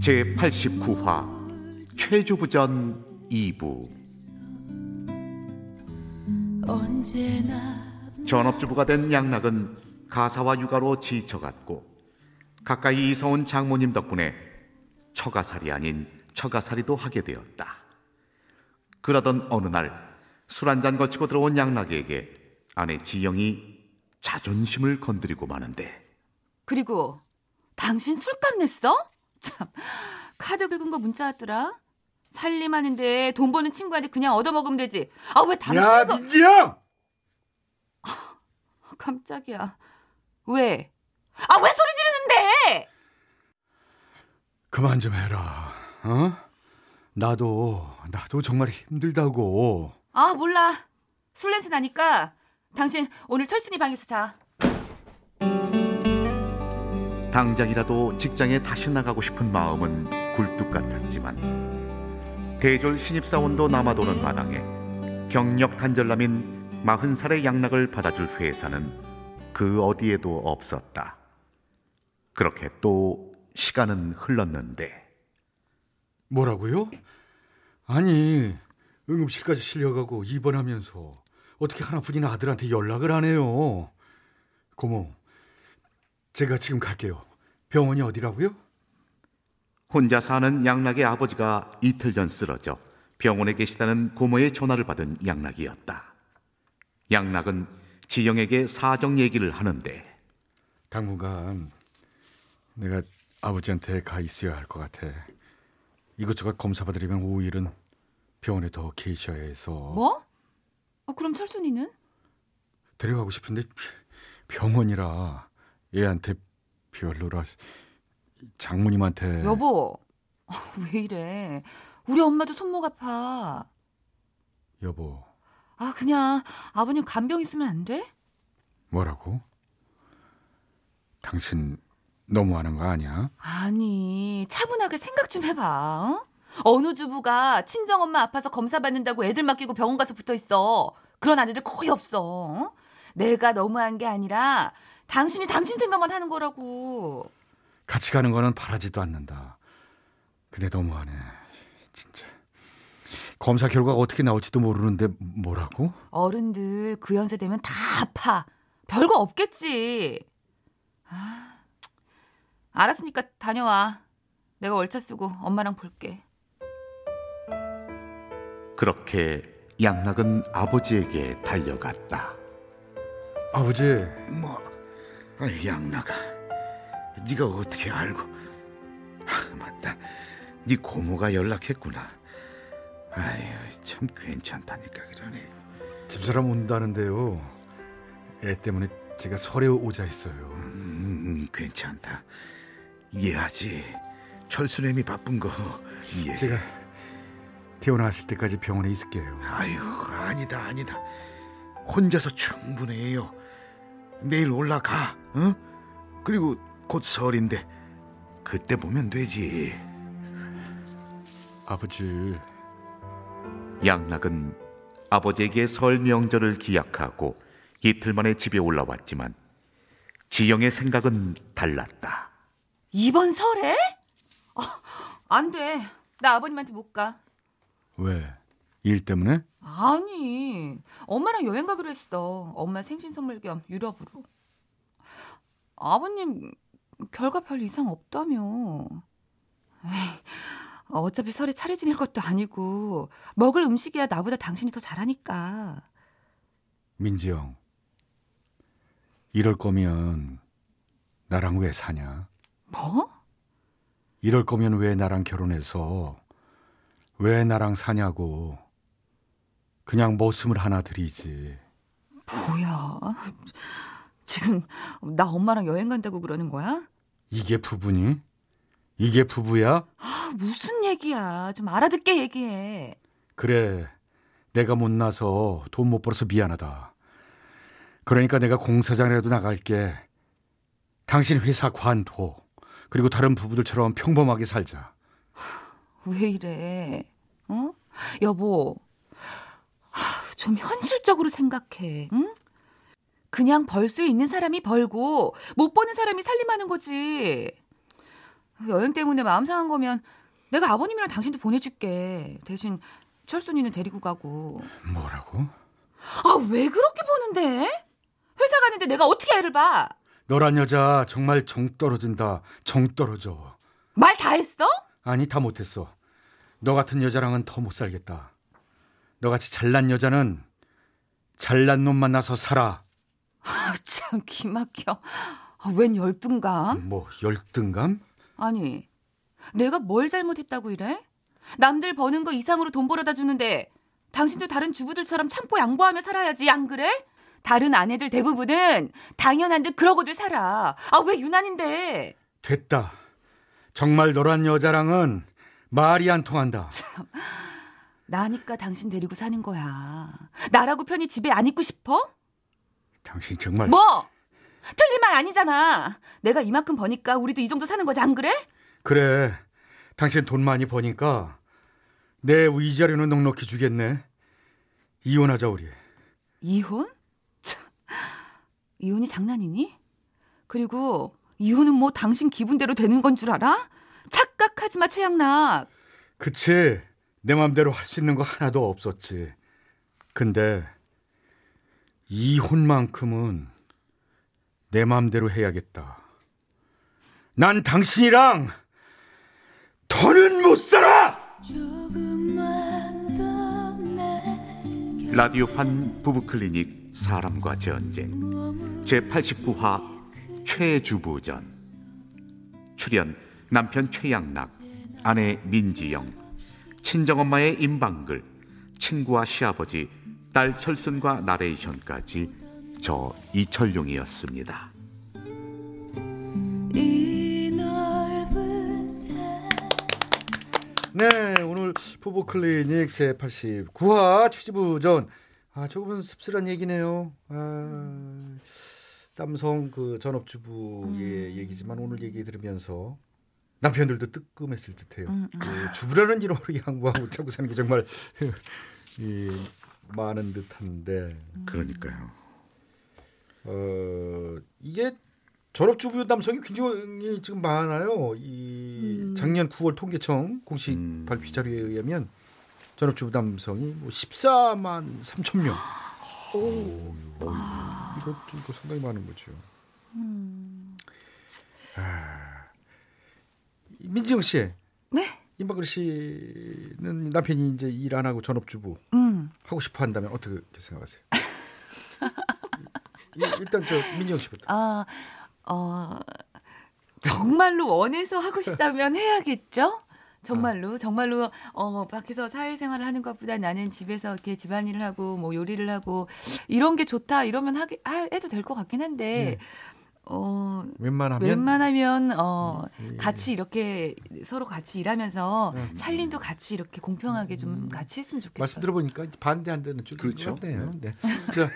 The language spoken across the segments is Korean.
제89화 최주부전 2부 전업주부가 된 양락은 가사와 육아로 지쳐갔고 가까이 이사 온 장모님 덕분에 처가살이 아닌 처가살이도 하게 되었다. 그러던 어느 날 술 한 잔 걸치고 들어온 양락에게 아내 지영이 자존심을 건드리고 마는데 그리고 당신 술값 냈어? 참 카드 긁은 거 문자 왔더라. 살림하는데 돈 버는 친구한테 그냥 얻어먹으면 되지. 아 왜 당신 야 거... 민지영 깜짝이야. 왜? 아 왜 소리 지르는데? 그만 좀 해라 어? 나도 나도 정말 힘들다고 아 몰라. 술 냄새 나니까 당신 오늘 철순이 방에서 자. 당장이라도 직장에 다시 나가고 싶은 마음은 굴뚝 같았지만 대졸 신입사원도 남아도는 마당에 경력 단절남인 마흔 살의 양락을 받아줄 회사는 그 어디에도 없었다. 그렇게 또 시간은 흘렀는데 뭐라고요? 아니 응급실까지 실려가고 입원하면서 어떻게 하나뿐인 아들한테 연락을 안 해요 고모 제가 지금 갈게요 병원이 어디라고요? 혼자 사는 양락의 아버지가 이틀 전 쓰러져 병원에 계시다는 고모의 전화를 받은 양락이었다. 양락은 지영에게 사정 얘기를 하는데 당분간 내가 아버지한테 가 있어야 할 것 같아 이것저것 검사 받으려면 5일은 병원에 더 계셔야 해서 뭐? 아, 그럼 철순이는? 데려가고 싶은데 병원이라 얘한테 별로라 장모님한테 여보. 아, 왜 이래? 우리 엄마도 손목 아파. 여보 아 그냥 아버님 간병 있으면 안 돼? 뭐라고? 당신 너무하는 거 아니야? 아니 차분하게 생각 좀 해봐. 어? 어느 주부가 친정 엄마 아파서 검사 받는다고 애들 맡기고 병원 가서 붙어 있어. 그런 아내들 거의 없어. 어? 내가 너무한 게 아니라 당신이 당신 생각만 하는 거라고. 같이 가는 거는 바라지도 않는다. 근데 너무하네. 진짜. 검사 결과가 어떻게 나올지도 모르는데 뭐라고? 어른들 그 연세 되면 다 아파. 별거 없겠지. 아, 알았으니까 다녀와. 내가 월차 쓰고 엄마랑 볼게. 그렇게 양락은 아버지에게 달려갔다. 아버지, 뭐, 양락아, 네가 어떻게 알고? 아, 맞다, 네 고모가 연락했구나. 아유, 참 괜찮다니까 그러네. 집사람 온다는데요. 애 때문에 제가 설에 오자 했어요. 음, 괜찮다. 이해하지. 철수님이 바쁜 거 이해. 제가 태어나실 때까지 병원에 있을게요. 아유, 아니다, 아니다. 혼자서 충분해요. 내일 올라가, 어? 그리고 곧 설인데 그때 보면 되지. 아버지, 양락은 아버지에게 설 명절을 기약하고 이틀 만에 집에 올라왔지만 지영의 생각은 달랐다. 이번 설에? 아, 안 돼. 나 아버님한테 못 가. 왜? 일 때문에? 아니, 엄마랑 여행 가기로 했어. 엄마 생신 선물 겸 유럽으로. 아버님 결과 별 이상 없다며. 에이, 어차피 설에 차례 지낼 것도 아니고 먹을 음식이야 나보다 당신이 더 잘하니까. 민지 형, 이럴 거면 나랑 왜 사냐? 뭐? 이럴 거면 왜 나랑 결혼해서 왜 나랑 사냐고. 그냥 머슴을 하나 드리지. 뭐야? 지금 나 엄마랑 여행 간다고 그러는 거야? 이게 부부니? 이게 부부야? 아, 무슨 얘기야? 좀 알아듣게 얘기해. 그래. 내가 못나서 돈 못 벌어서 미안하다. 그러니까 내가 공사장이라도 나갈게. 당신 회사 관둬. 그리고 다른 부부들처럼 평범하게 살자. 왜 이래? 어? 여보, 하, 좀 현실적으로 생각해. 응? 그냥 벌 수 있는 사람이 벌고 못 버는 사람이 살림하는 거지. 여행 때문에 마음 상한 거면 내가 아버님이랑 당신도 보내줄게. 대신 철순이는 데리고 가고. 뭐라고? 아, 왜 그렇게 보는데? 회사 가는데 내가 어떻게 애를 봐? 너란 여자 정말 정 떨어진다. 정 떨어져. 말 다 했어? 아니 다 못했어. 너 같은 여자랑은 더 못 살겠다. 너같이 잘난 여자는 잘난 놈 만나서 살아. 아, 참 기막혀. 아, 웬 열등감? 뭐 열등감? 아니, 내가 뭘 잘못했다고 이래? 남들 버는 거 이상으로 돈 벌어다 주는데 당신도 다른 주부들처럼 참고 양보하며 살아야지, 안 그래? 다른 아내들 대부분은 당연한 듯 그러고들 살아. 아, 왜 유난인데? 됐다. 정말 너란 여자랑은 말이 안 통한다. 나니까 당신 데리고 사는 거야. 나라고 편히 집에 안 있고 싶어? 당신 정말 뭐? 틀린 말 아니잖아. 내가 이만큼 버니까 우리도 이 정도 사는 거지, 안 그래? 그래. 당신 돈 많이 버니까 내 위자료는 넉넉히 주겠네. 이혼하자 우리. 이혼? 참, 이혼이 장난이니? 그리고 이혼은 뭐 당신 기분대로 되는 건 줄 알아? 착각하지 마, 최양락. 그치. 내 맘대로 할 수 있는 거 하나도 없었지. 근데 이혼만큼은 내 맘대로 해야겠다. 난 당신이랑 더는 못 살아! 라디오판 부부클리닉 사람과 전쟁 제89화 최주부전 출연 남편 최양락 아내 민지영 친정엄마의 임방글 친구와 시아버지 딸 철순과 나레이션까지 저 이철용이었습니다. 네, 오늘 부부 클리닉 제 89화 취지부전. 아, 조금은 씁쓸한 얘기네요. 아, 남성 그 전업주부의 얘기지만 오늘 얘기 들으면서 남편들도 뜨끔했을 듯해요. 음, 그 주부라는 이름으로 양보하고 참고 사는 게 정말 이, 많은 듯한데 그러니까요. 어, 이게 전업주부 남성이 굉장히 지금 많아요. 이 작년 9월 통계청 공식 음. 발표 자료에 의하면 전업주부 남성이 뭐 14만 3천 명. 오, 이것도 이거 상당히 많은 거죠. 아, 민지영 씨, 네? 임박글 씨는 남편이 이제 일 안 하고 전업주부 음. 하고 싶어 한다면 어떻게 생각하세요? 이- 일단 저 민지영 씨부터. 아, 어, 정말로 원해서 하고 싶다면 해야겠죠? 정말로, 정말로, 어, 밖에서 사회생활을 하는 것보다 나는 집에서 이렇게 집안일을 하고, 뭐 요리를 하고, 이런 게 좋다, 이러면 하게, 하, 해도 될 것 같긴 한데, 어, 웬만하면 웬만하면 어 예. 같이 이렇게 서로 같이 일하면서 음. 살림도 같이 이렇게 공평하게 좀 같이 했으면 좋겠어요. 말씀 들어보니까 반대한다는 쪽이 그렇죠. 같네요. 네. 자,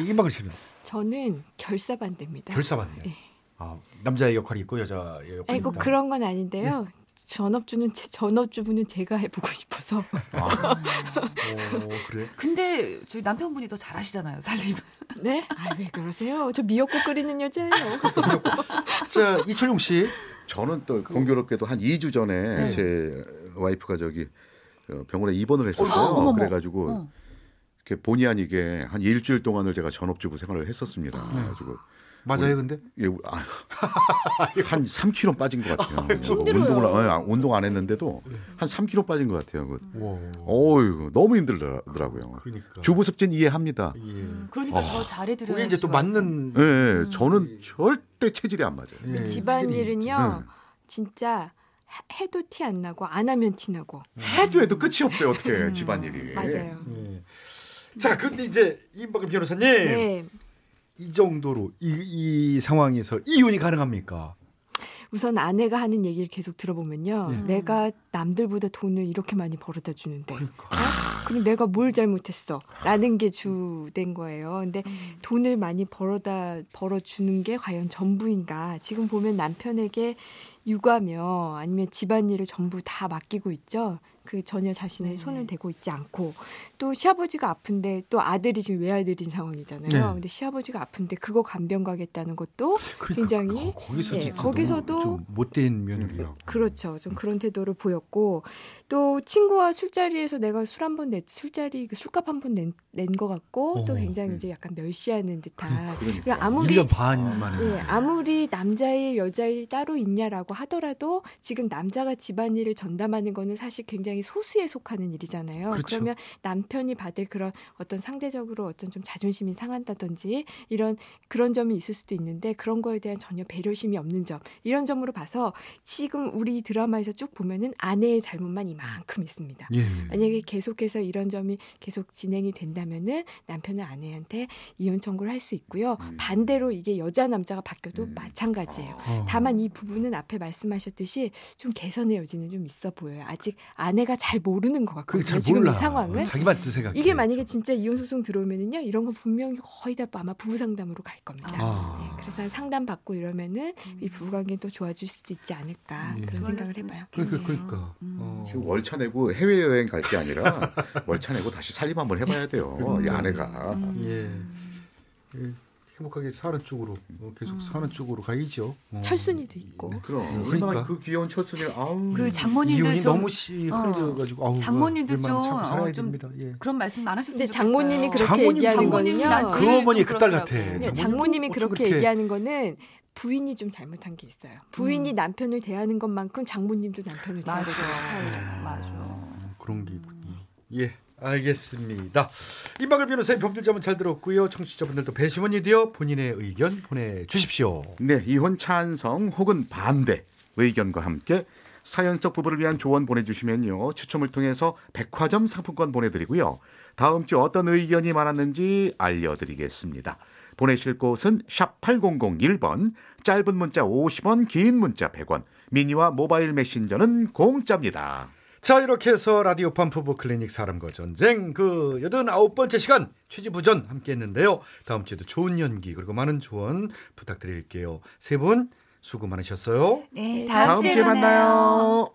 이- 임박글 씨는 저는 결사 반대입니다. 결사반이에요. 예. 아, 남자의 역할이 있고 여자의 역할이 있다. 그런 건 아닌데요. 전업주는 제, 전업주부는 제가 해보고 싶어서 오, 그래. 근데 저희 남편분이 더 잘하시잖아요, 살림. 네? 아 왜 그러세요? 저 미역국 끓이는 여자예요. 자, 이철용 씨. 저는 또 공교롭게도 한 2주 전에 네. 제 와이프가 저기 어, 병원에 입원을 했었어요. 어머머. 그래가지고 어. 이렇게 본의 아니게 한 일주일 동안을 제가 전업주부 생활을 했었습니다. 아. 그래가지고 맞아요, 근데? 예, 아, 한 3kg 빠진 것 같아요. 힘들어요. 운동을 안, 운동 안 했는데도 한 3kg 빠진 것 같아요. 그. 와. 어유 너무 힘들더라고요. 그러니까. 주부 습진 이해합니다. 예. 그러니까 어. 더 잘해드려야지. 그게 이제 또 맞는 예, 예, 저는 절대 체질이 안 맞아요. 예, 집안일은요 네. 진짜 해- 해도 티 안 나고 안 하면 티 나고. 해도 해도 끝이 없어요. 어떻게 집안일이. 맞아요. 예. 자, 근데 이제 임박근 변호사님. 네. 이 정도로 이, 이 상황에서 이혼이 가능합니까? 우선 아내가 하는 얘기를 계속 들어보면요. 예. 내가 남들보다 돈을 이렇게 많이 벌어다 주는데. 그러니까. 어? 그럼 내가 뭘 잘못했어? 라는 게 주된 거예요. 근데 음. 돈을 많이 벌어다 벌어주는 게 과연 전부인가? 지금 보면 남편에게 육아며 아니면 집안일을 전부 다 맡기고 있죠. 그 전혀 자신의 네. 손을 대고 있지 않고 또 시아버지가 아픈데 또 아들이 지금 외아들인 상황이잖아요. 네. 근데 시아버지가 아픈데 그거 간병 가겠다는 것도 그러니까 굉장히 거- 거기서 예, 진짜 거기서도 좀 못된 며느리야. 그렇죠. 좀 그런 태도를 보였고 또 친구와 술자리에서 내가 술 한 번 냈, 술자리 그 술값 한 번 낸 것 같고 또 어, 굉장히 음. 이제 약간 멸시하는 듯한 그러니까. 아무리 1년 반 만에. 예, 아무리 남자의 여자의 따로 있냐라고 하더라도 지금 남자가 집안일을 전담하는 거는 사실 굉장히 소수에 속하는 일이잖아요. 그렇죠. 그러면 남편이 받을 그런 어떤 상대적으로 어떤 좀 자존심이 상한다든지 이런 그런 점이 있을 수도 있는데 그런 거에 대한 전혀 배려심이 없는 점 이런 점으로 봐서 지금 우리 드라마에서 쭉 보면은 아내의 잘못만 이만큼 있습니다. 예. 만약에 계속해서 이런 점이 계속 진행이 된다면은 남편은 아내한테 이혼 청구를 할 수 있고요. 음. 반대로 이게 여자 남자가 바뀌어도 음. 마찬가지예요. 어. 다만 이 부분은 앞에 말씀하셨듯이 좀 개선의 여지는 좀 있어 보여요. 아직 아내 가 잘 모르는 것 같거든요. 잘 지금 몰라. 이 상황을. 자기만 또 생각해. 이게 만약에 진짜 이혼 소송 들어오면은요, 이런 건 분명히 거의 다 아마 부부 상담으로 갈 겁니다. 아. 네, 그래서 한 상담 받고 이러면은 이 부부 관계 또 좋아질 수도 있지 않을까 예. 그런 생각을 해봐요. 그러니까 그러니까. 음. 어. 지금 월차 내고 해외 여행 갈 게 아니라 월차 내고 다시 살림 한번 해봐야 돼요. 이 아내가. 예. 예. 행복하게 사는 쪽으로 어, 계속 사는 쪽으로 가야죠. 어. 철순이도 있고. 그럼 그러니까. 얼마나 그 귀여운 철순이 아우. 그리고 장모님들 이혼이 좀 너무 씨 어. 장모님도 얼마나 좀, 참 살아야 어. 예. 그런 말씀 안 하셨으면. 장모님이 그렇게 장모님, 얘기하는 장모님 거는요. 난그 어머니 좀 그딸. 같아. 네, 장모님도 장모님이 그렇게 그렇게- 얘기하는 거는 부인이 좀 잘못한 게 있어요. 부인이 음. 남편을 대하는 것만큼 장모님도 남편을 맞아, 대하고 사회를. 맞아. 어, 그런 게 있군요. 예. 알겠습니다. 임박을 변호사의 법률자문 잘 들었고요. 청취자분들도 배심원이 되어 본인의 의견 보내주십시오. 네, 이혼 찬성 혹은 반대 의견과 함께 사연 속 부부를 위한 조언 보내주시면요 추첨을 통해서 백화점 상품권 보내드리고요 다음 주 어떤 의견이 많았는지 알려드리겠습니다. 보내실 곳은 샵 8001번 짧은 문자 50원 긴 문자 100원 미니와 모바일 메신저는 공짜입니다. 자 이렇게 해서 라디오판 부부 클리닉 사람과 전쟁 그 여든 아홉 번째 시간 취지부전 함께했는데요. 다음 주에도 좋은 연기 그리고 많은 조언 부탁드릴게요. 세 분 수고 많으셨어요. 네, 다음 다음, 다음 주에 주에 만나요. 만나요.